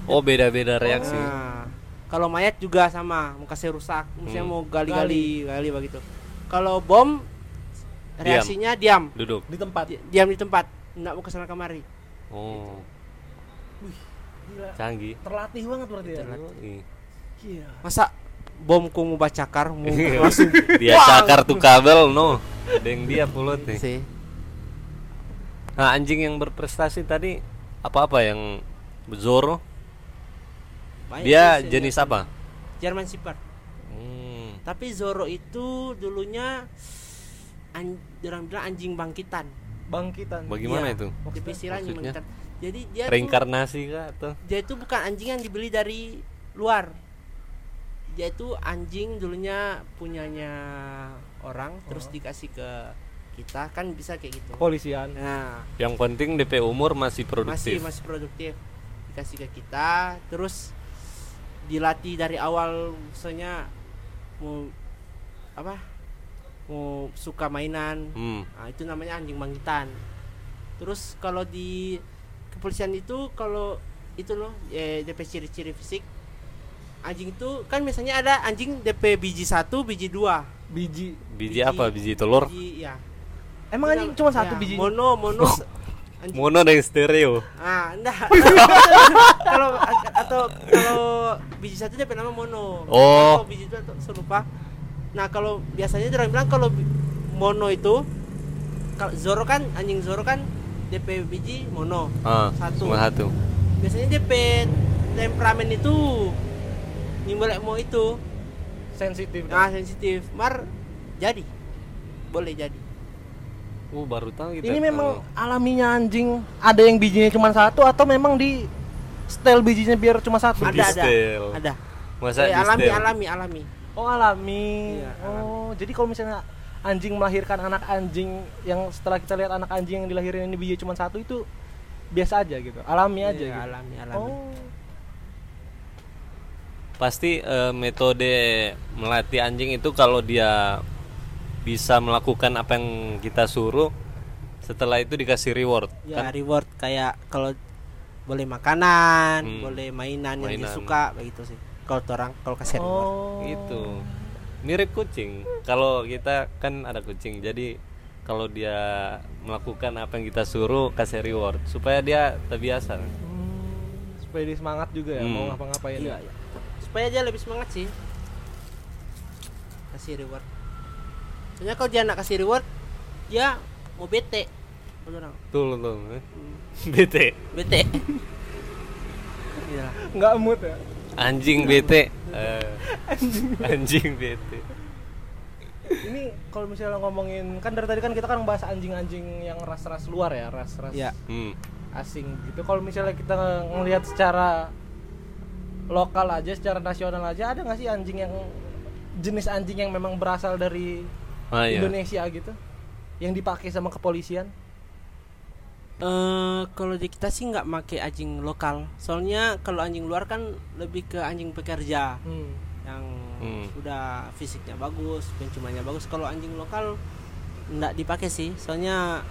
Oh beda-beda reaksi. Nah, kalau mayat juga sama. Mau kasih rusak misalnya Hmm. mau gali-gali gali. begitu. Kalau bom reaksinya diam. Duduk. Di tempat. Di- diam di tempat. Nggak mau ke sana kemari. Oh, Gila. canggih. Terlatih banget berarti ya. Iya. masa bom ku mau bacakar mau langsung dia cakar tuh kabel no. Ada yang dia pulut nih. sih Nah, anjing yang berprestasi tadi apa-apa yang Zoro? Banyak Dia sih, jenis apa? German Shepherd. Hmm. Tapi Zoro itu dulunya an orang bilang anjing bangkitan. Bangkitan. Bagaimana Iya. itu? Di istilah anjing Maksudnya? bangkitan. Jadi dia tuh, Reinkarnasi kah atau? dia itu bukan anjing yang dibeli dari luar. Dia itu anjing dulunya punyanya orang terus dikasih ke kita kan bisa kayak gitu. Kepolisian. Nah, Yang penting DP umur masih masih produktif. masih produktif dikasih ke kita terus dilatih dari awal misalnya mau apa mau suka mainan Hmm. nah, itu namanya anjing bangkitan terus kalau di kepolisian itu kalau itu loh eh, DP ciri-ciri fisik anjing itu kan misalnya ada anjing DP biji satu biji dua Biji. Biji apa? Biji telur? biji ya Emang anjing cuma satu Ya, biji. mono mono Oh. anjing Mono dan stereo. Ah, enggak. kalau atau kalau biji satu dia nama mono. Oh. Kalau biji dua saya lupa. Nah, kalau biasanya orang bilang kalau mono itu kalau Zoro kan anjing Zoro kan DP biji mono. Ah, Satu. cuma satu. Biasanya DP temperamen itu nimbul mau itu Sensitif. nah sensitif mar jadi boleh jadi Oh, baru tahu kita. Ini memang alaminya anjing. Ada yang bijinya cuma satu atau memang di style bijinya biar cuma satu? Di ada ada ada Masa Eh, di alami alami alami Oh alami. Iya, oh jadi kalau misalnya anjing melahirkan anak anjing yang setelah kita lihat anak anjing yang dilahirin ini biji cuma satu itu biasa aja gitu, alami aja Iya, gitu. alami alami Oh, Pasti eh, metode melatih anjing itu kalau dia bisa melakukan apa yang kita suruh, setelah itu dikasih reward. ya Kan? reward kayak kalau boleh makanan Hmm. boleh mainan, yang Mainan. dia suka begitu sih kalau orang kalau kasih reward oh. Mirip kucing. Kalau kita kan ada kucing, jadi kalau dia melakukan apa yang kita suruh kasih reward supaya dia terbiasa. Hmm, supaya dia semangat juga ya Hmm. mau ngapa-ngapain. Iya, iya. supaya dia lebih semangat sih kasih reward soalnya kalau dia nak kasih reward dia mau bete orang Betul betul. Bete. bete iya Nggak mood ya. Anjing bete. Eh, anjing bete. Ini kalau misalnya ngomongin kan dari tadi kan kita kan bahas anjing-anjing yang ras-ras luar ya, ras-ras Iya. Hmm. asing gitu. Kalau misalnya kita ngelihat secara lokal aja, secara nasional aja, ada nggak sih anjing yang jenis anjing yang memang berasal dari Ah, iya. Indonesia gitu, yang dipakai sama kepolisian? Eh, kalau di kita sih nggak make anjing lokal soalnya kalau anjing luar kan lebih ke anjing pekerja Hmm. yang Hmm. udah fisiknya bagus penciumannya bagus kalau anjing lokal nggak dipakai sih soalnya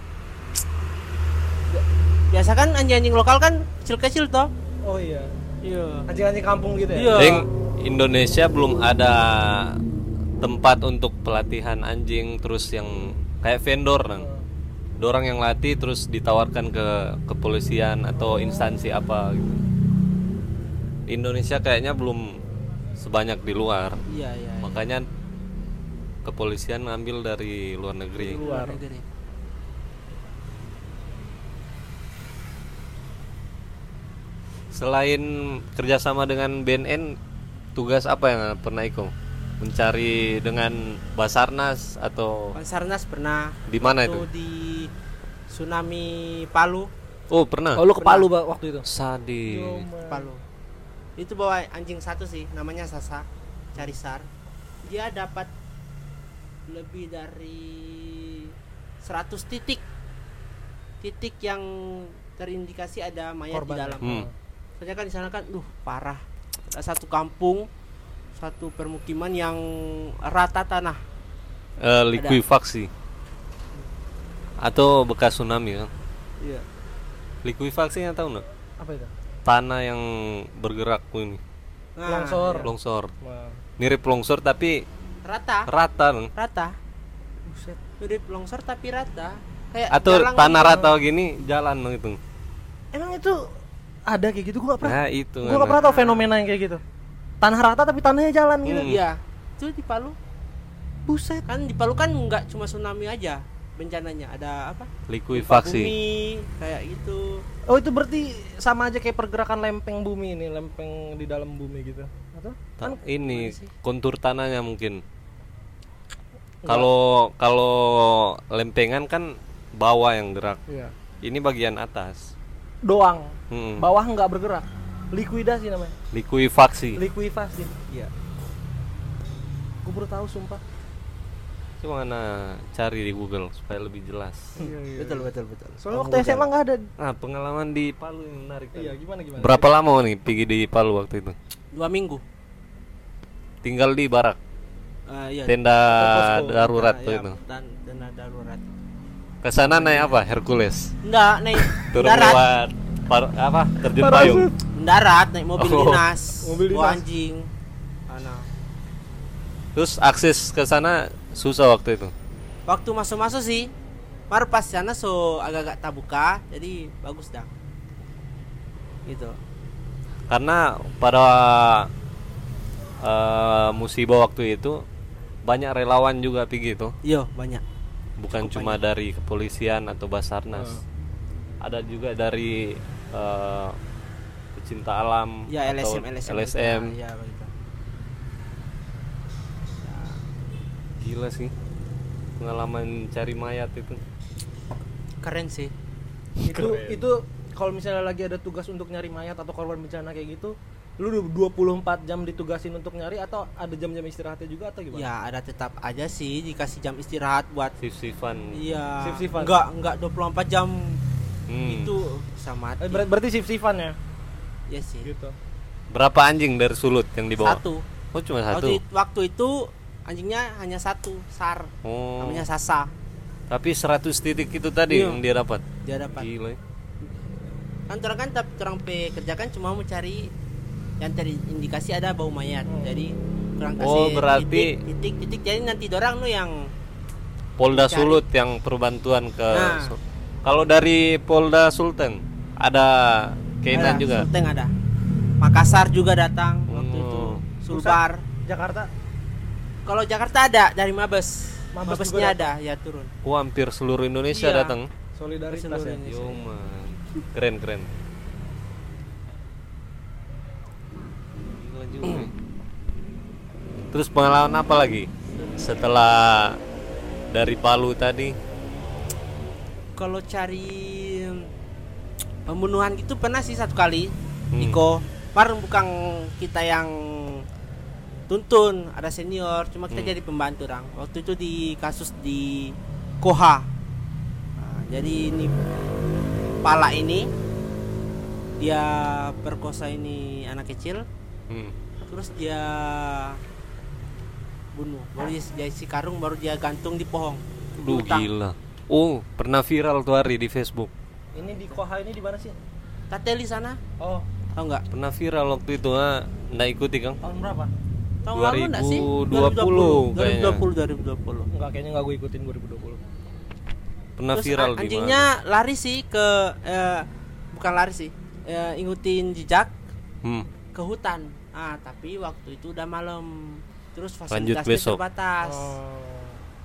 biasa kan anjing-anjing lokal kan kecil-kecil toh Oh iya, iya anjing-anjing kampung gitu ya? Iya. Ding, Indonesia belum ada tempat untuk pelatihan anjing terus yang kayak vendor nang. Dorang yang latih terus ditawarkan ke kepolisian atau instansi apa gitu. Di Indonesia kayaknya belum sebanyak di luar. iya iya iya. Makanya kepolisian ngambil dari luar negeri. Luar. negeri. Selain kerjasama dengan BNN, tugas apa yang pernah Iko? Mencari dengan Basarnas atau Basarnas pernah di mana itu? di tsunami Palu Oh pernah. Oh lu ke Palu Pak, waktu itu? Sadi. Palu itu bawa anjing satu sih namanya Sasa Carisar dia dapat lebih dari 100 titik titik yang terindikasi ada mayat Korban. di dalam Hmm. soalnya kan di sana kan duh parah ada satu kampung satu permukiman yang rata tanah Eh, likuifaksi. Atau bekas tsunami kan? Iya. Likuifaksi yang tahu nggak? Apa itu? Tanah yang bergerak ini, Nah, Longsor. iya. longsor. Mirip longsor tapi rata rata. Nang. rata Buset. mirip longsor tapi rata kayak Atau tanah gitu. rata gini jalan Nang, itu. Emang itu ada kayak gitu? Gua nggak pernah. Nah itu. Gua nggak pernah tahu fenomena yang kayak gitu. Tanah rata tapi tanahnya jalan gitu. Hmm. Iya, itu di Palu. Buset. Kan di Palu kan nggak cuma tsunami aja. bencananya ada apa Likuifaksi. bumi kayak gitu Oh itu berarti sama aja kayak pergerakan lempeng bumi ini, lempeng di dalam bumi gitu. Atau? Ta- ini kontur tanahnya mungkin. Kalau kalau lempengan kan bawah yang gerak. Iya. Ini bagian atas. Doang. Hmm. Bawah nggak bergerak. Likuidasi namanya. Likuifaksi. Likuifasi. Iya. Gue baru tahu sumpah. Coba mana cari di Google supaya lebih jelas. Iya, betul betul betul Soalnya waktu SMA nggak ada. Nah, pengalaman di Palu yang menarik. tadi. Iya, gimana gimana? Berapa lama nih pergi di Palu waktu itu? dua minggu Tinggal di barak, Eh, iya tenda posko. darurat Ah, tuh iya, itu. dan tenda darurat Ke sana naik apa? Hercules. enggak naik Turun darat par- apa? Terjun payung. darat naik mobil Oh, dinas mobil dinas. anjing Ana. Terus akses ke sana susah waktu itu. waktu masuk-masuk sih baru pas sana so agak-agak tabuka jadi bagus dah gitu Karena pada eh, musibah waktu itu banyak relawan juga pergi itu. iya banyak Bukan cuma dari kepolisian atau Basarnas. Ada juga dari eh, pecinta alam ya atau LSM LSM LSM. ya begitu Gila sih. Pengalaman cari mayat itu. keren sih Itu itu kalau misalnya lagi ada tugas untuk nyari mayat atau korban bencana kayak gitu, lu 24 jam ditugasin untuk nyari atau ada jam-jam istirahatnya juga atau gimana? ya ada tetap aja sih dikasih jam istirahat buat Sif-sifan. iya Sif-sifan. enggak enggak 24 jam Hmm. itu sama Eh, ber- berarti shift-shiftan ya? ya sih Gitu. Berapa anjing dari sulut yang dibawa? satu Oh cuma waktu, satu. it- waktu itu anjingnya hanya satu sar Oh. namanya Sasa Tapi 100 titik itu tadi Iya. yang dia dapat. dia dapat Gila. kan orang kan tapi orang pe kerjakan cuma mau cari yang tadi indikasi ada bau mayat jadi kurang kasih Oh, berarti- titik, titik titik jadi nanti dorang nu yang Polda. Sulut yang perbantuan ke Nah. Kalau dari Polda Sulteng ada kainan ada, juga. Sulteng ada Makassar juga datang waktu itu. Sulbar Jakarta kalau Jakarta ada dari Mabes Mabes Mabesnya ada ya turun Oh, hampir seluruh Indonesia Iya. datang. solidaritas Seluruh ya. Indonesia. Yo man. Keren keren. Gila juga. ya. Terus pengalaman apa lagi? Setelah dari Palu tadi. Kalau cari pembunuhan gitu pernah sih satu kali Hmm. Iko Mar bukan kita yang tuntun ada senior cuma kita Hmm. jadi pembantu orang waktu itu di kasus di Koha Nah, jadi ini pala ini dia perkosa ini anak kecil Hmm. terus dia bunuh baru dia, dia isi karung baru dia gantung di pohon Duh gila. Oh, pernah viral tuh hari di Facebook. Ini di Koha ini di mana sih? Tateli sana Oh, tau nggak Pernah viral waktu itu, ah. Nggak ikuti, Kang? tahun berapa? tahun lalu nggak sih 2020 kayaknya. 2020 2020 Enggak, kayaknya enggak gue ikutin 2020. Pernah Terus viral an- di anjingnya lari sih ke eh, bukan lari sih eh, ngikutin jejak? Hmm. ke hutan ah tapi waktu itu udah malam terus fasilitasnya terbatas Oh,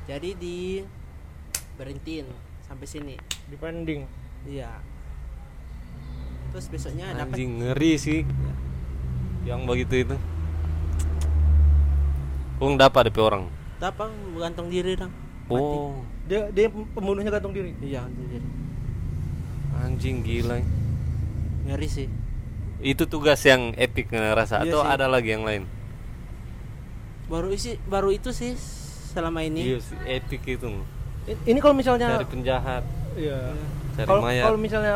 jadi di berhentiin sampai sini depending. iya terus besoknya dapat Anjing ngeri sih. Yang begitu itu. Kung dapat DP orang. dapat gantung diri dong Oh, Dia dia pembunuhnya gantung diri. iya gantung diri anjing gila. ngeri sih Itu tugas yang epic ngerasa Iya atau sih. ada lagi yang lain? baru isi baru itu sih selama ini Iya sih, epic itu. Ini kalau misalnya Cari penjahat, iya. cari Kalau mayat. kalau misalnya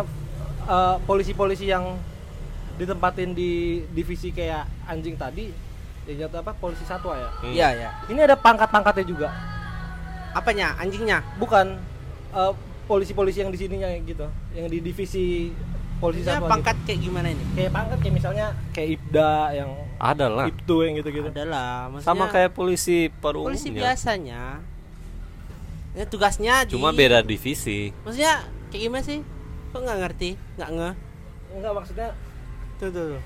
uh, polisi-polisi yang ditempatin di divisi kayak anjing tadi, ya jatuh apa? Polisi satwa ya. Hmm. iya ya Ini ada pangkat-pangkatnya juga. apanya anjingnya Bukan uh, polisi-polisi yang di sininya gitu, yang di divisi polisi Maksudnya satwa. pangkat kayak gimana ini gitu. Kayak pangkat kayak misalnya kayak Ibda yang Ada lah. Ibtu yang gitu-gitu. adalah maksudnya Sama kayak polisi pada polisi umumnya. biasanya ya, tugasnya Cuma di, beda divisi. maksudnya kayak gimana sih kok nggak ngerti nggak nge Enggak maksudnya tuh tuh, tuh.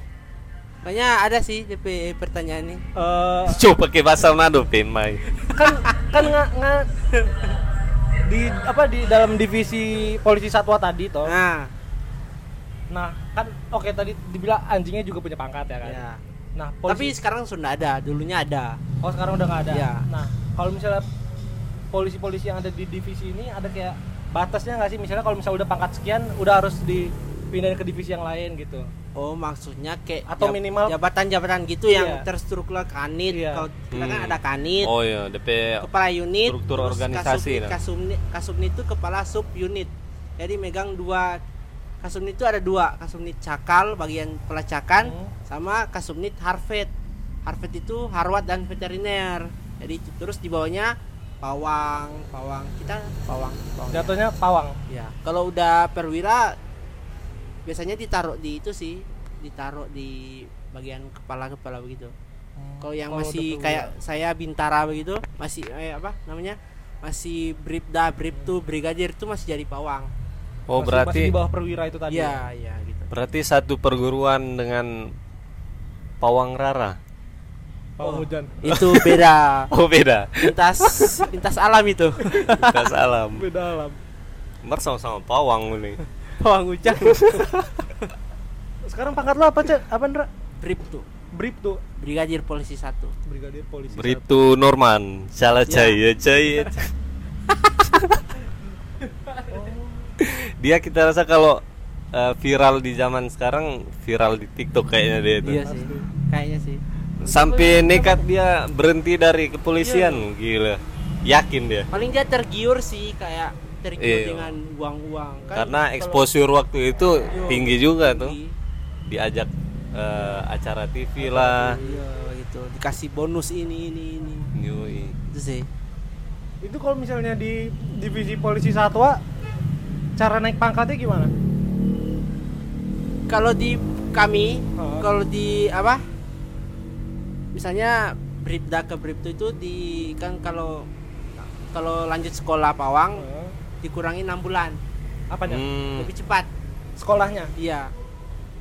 Makanya ada sih DP pertanyaan ini eh Coba pakai bahasa Manado, Pemai. kan kan nggak nggak di apa di dalam divisi polisi satwa tadi toh. Nah, Nah, kan oke tadi dibilang anjingnya juga punya pangkat ya kan. ya. Nah, Tapi polisi sekarang sudah ada, dulunya ada. oh sekarang udah nggak ada. Iya. Nah, kalau misalnya polisi-polisi yang ada di divisi ini ada kayak batasnya nggak sih? Misalnya kalau misalnya udah pangkat sekian udah harus dipindahin ke divisi yang lain gitu. Oh, maksudnya kayak Atau minimal- jabatan-jabatan gitu yang Iya. terstruktur kanit. Iya. Kalau kita kan Hmm. ada kanit, Oh iya, DP kepala unit, struktur terus organisasi, kasubnit, nah. kasubnit, kasubnit itu kepala sub unit. Jadi megang dua kasubnit itu ada dua, kasubnit cakal bagian pelacakan Hmm. sama kasubnit harvet. Harvet itu harwat dan veteriner. Jadi itu terus di bawahnya pawang, pawang kita pawang, pawang. Jatuhnya pawang. Ya, kalau udah perwira biasanya ditaruh di itu sih, ditaruh di bagian kepala-kepala begitu. Kalau yang Kalau masih kayak saya bintara begitu, masih eh, apa namanya? Masih bribda, bribtu, brigadir itu masih jadi pawang. Oh Masih- berarti masih di bawah perwira itu tadi. Iya, iya gitu. berarti satu perguruan dengan Pawang Rara. Pawang Oh. hujan. Itu beda. Oh beda. Lintas lintas alam itu. Lintas alam. Beda alam. Mer sama-sama pawang ini. Pawang hujan. Sekarang pangkat lo apa, Cek? Apa, Ndra? Brip tuh Brigadir polisi satu. brigadir polisi. satu. Beritu Norman. Salah Ya. caya caya. Dia kita rasa kalau eh, viral di zaman sekarang viral di TikTok kayaknya dia itu. Iya sih. Kayaknya sih. Sampai nekat dia berhenti dari kepolisian, gila. Yakin dia. Paling dia tergiur sih kayak tergiur Iya. dengan uang-uang. Kan Karena kalau- exposure waktu itu Yo, tinggi juga tuh. tinggi. Diajak eh, acara TV lah. Iya gitu. Dikasih bonus ini ini ini. Yoi. Itu sih. Itu kalau misalnya di divisi polisi satwa cara naik pangkatnya gimana? Kalau di kami, Oh. kalau di apa? Misalnya bribda ke bribtu itu di kan kalau kalau lanjut sekolah pawang Eh, dikurangi 6 bulan. Apanya? Hmm, Lebih cepat. Sekolahnya. Iya,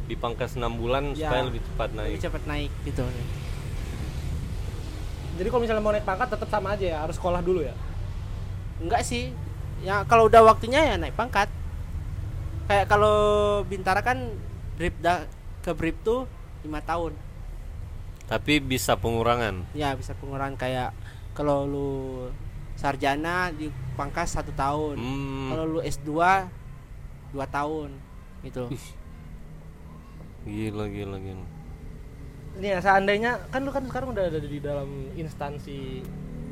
dipangkas 6 bulan Ya. supaya lebih cepat lebih naik. cepat naik gitu. Jadi kalau misalnya mau naik pangkat tetap sama aja ya, harus sekolah dulu ya. Enggak sih. Ya kalau udah waktunya ya naik pangkat. Kayak kalau Bintara kan bribda ke bribtu 5 tahun. Tapi bisa pengurangan. Ya bisa pengurangan kayak kalau lu sarjana dipangkas satu tahun. Hmm, Kalau lu S2 2 tahun gitu. gila gila gila. Nih ya, seandainya kan lu kan sekarang udah ada di dalam instansi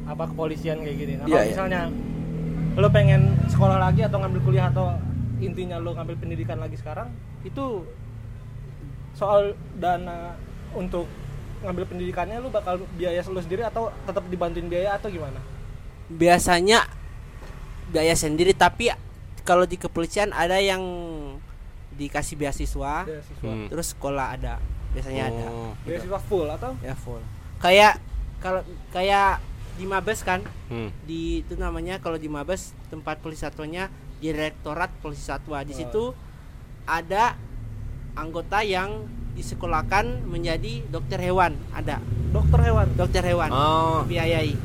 apa kepolisian kayak gini. Nah, kalau iya. misalnya lu pengen sekolah lagi atau ngambil kuliah atau intinya lu ngambil pendidikan lagi sekarang, itu soal dana untuk ngambil pendidikannya lu bakal biaya lu sendiri atau tetap dibantuin biaya atau gimana? Biasanya biaya sendiri tapi kalau di kepolisian ada yang dikasih beasiswa, Beasiswa. Hmm. terus sekolah ada. Biasanya ada. Oh, Beasiswa full atau? Ya full. Kayak kalau kayak di Mabes kan, hmm. di itu namanya kalau di Mabes tempat polisi satunya Direktorat Polisi Satwa. Di situ ada anggota yang disekolahkan menjadi dokter hewan, ada Dokter hewan. dokter hewan Oh, biayai.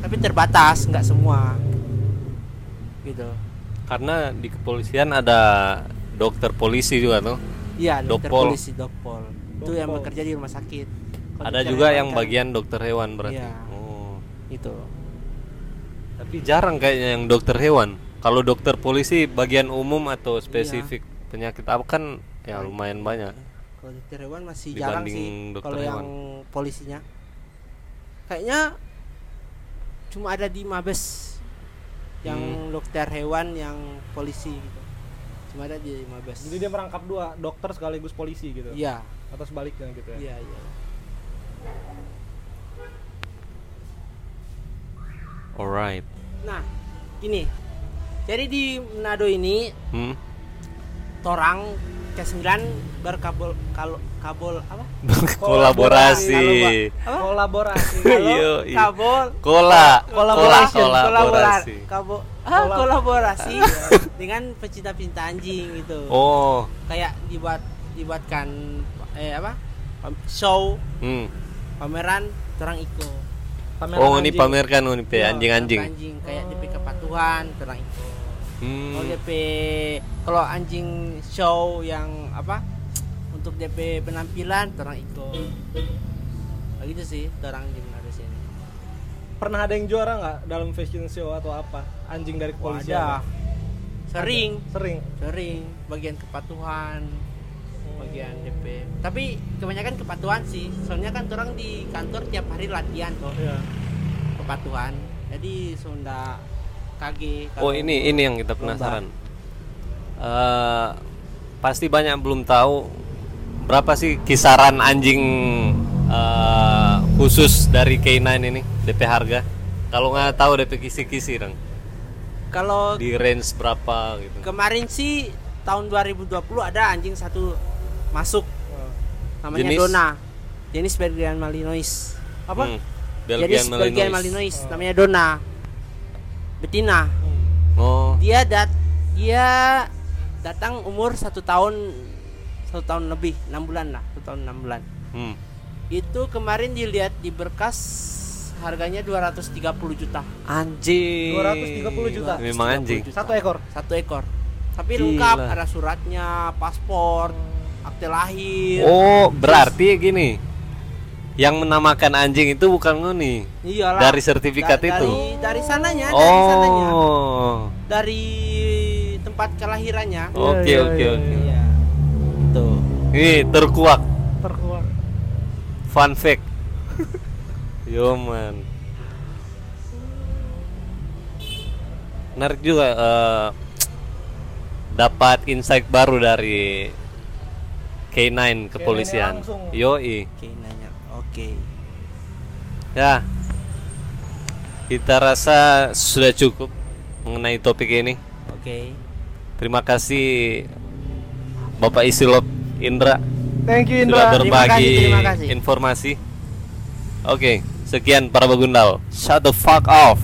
Tapi terbatas, nggak semua. Gitu. karena di kepolisian ada dokter polisi juga tuh. Iya, dokter Dokpol. polisi, dokpol. Itu yang Dokpol. bekerja di rumah sakit. Kalau Ada juga yang kan bagian dokter hewan berarti. Iya. Oh. itu. Tapi jarang kayaknya yang dokter hewan. Kalau dokter polisi bagian umum atau spesifik Iya. penyakit apa kan ya lumayan banyak. Kalau dokter hewan masih jarang Dibanding sih. dokter Kalau yang polisinya, kayaknya cuma ada di Mabes yang Hmm. dokter hewan yang polisi gitu. Cuma ada di Mabes. Jadi dia merangkap dua, dokter sekaligus polisi gitu. Iya, Atau sebaliknya gitu ya. iya, iya. Alright. Nah, gini. Jadi di Manado ini Hmm. torang ke-9 berkabul kalau kabul apa? Kolaborasi. Apa? Kolaborasi. Iya, iya. Kabul. Kola. kolaborasi. Kola- kolaborasi. Kolab- kolaborasi. Dengan pecinta-pecinta anjing gitu. Oh. kayak dibuat dibuatkan eh apa? Show. Hmm. pameran orang iko. Pameran Oh, ini pamerkan ini pe Iya, anjing-anjing. anjing. Kayak DP kepatuhan terang itu Hmm. kalau DP kalau anjing show yang apa untuk DP penampilan terang ikut. Begitu sih terang di mana sini pernah ada yang juara nggak dalam fashion show atau apa? Anjing dari kepolisian ada sering. Sering. Sering. Bagian kepatuhan. Bagian DP tapi kebanyakan kepatuhan sih. Soalnya kan orang di kantor tiap hari latihan tuh. Iya. kepatuhan. Jadi Sunda KG Oh, ini ini yang kita penasaran. Eh, pasti banyak yang belum tahu berapa sih kisaran anjing eh, khusus dari K9 ini DP harga. Kalau nggak tahu DP kisi-kisi dong. kalau Di range berapa gitu. kemarin sih tahun 2020 ada anjing satu masuk namanya Jenis? Dona jenis Belgian Malinois apa Hmm, jenis Belgian Belgian Malinois. Malinois namanya Dona betina Oh, dia dat dia datang umur satu tahun satu tahun lebih enam bulan lah satu tahun enam bulan hmm. itu kemarin dilihat di berkas harganya 230 juta Anjing. 230 juta. Memang anjing. satu ekor satu ekor tapi Gila. lengkap ada suratnya paspor akte lahir Oh, berarti gini. Yang menamakan anjing itu bukan ngoni. iyalah Dari sertifikat Da- itu. dari dari sananya dari sananya Oh. dari tempat kelahirannya Oke, iya, oke, iya, oke. iya tuh Ini terkuak. terkuat Fun fact. Yo man. Menarik juga eh, dapat insight baru dari K9 kepolisian. langsung. Yoi. Oke oke Ya. Kita rasa sudah cukup mengenai topik ini. oke Terima kasih Bapak Isilop Indra thank you sudah Indra Terima berbagi kasih, terima kasih. informasi. Oke, sekian para begundal. Shut the fuck off.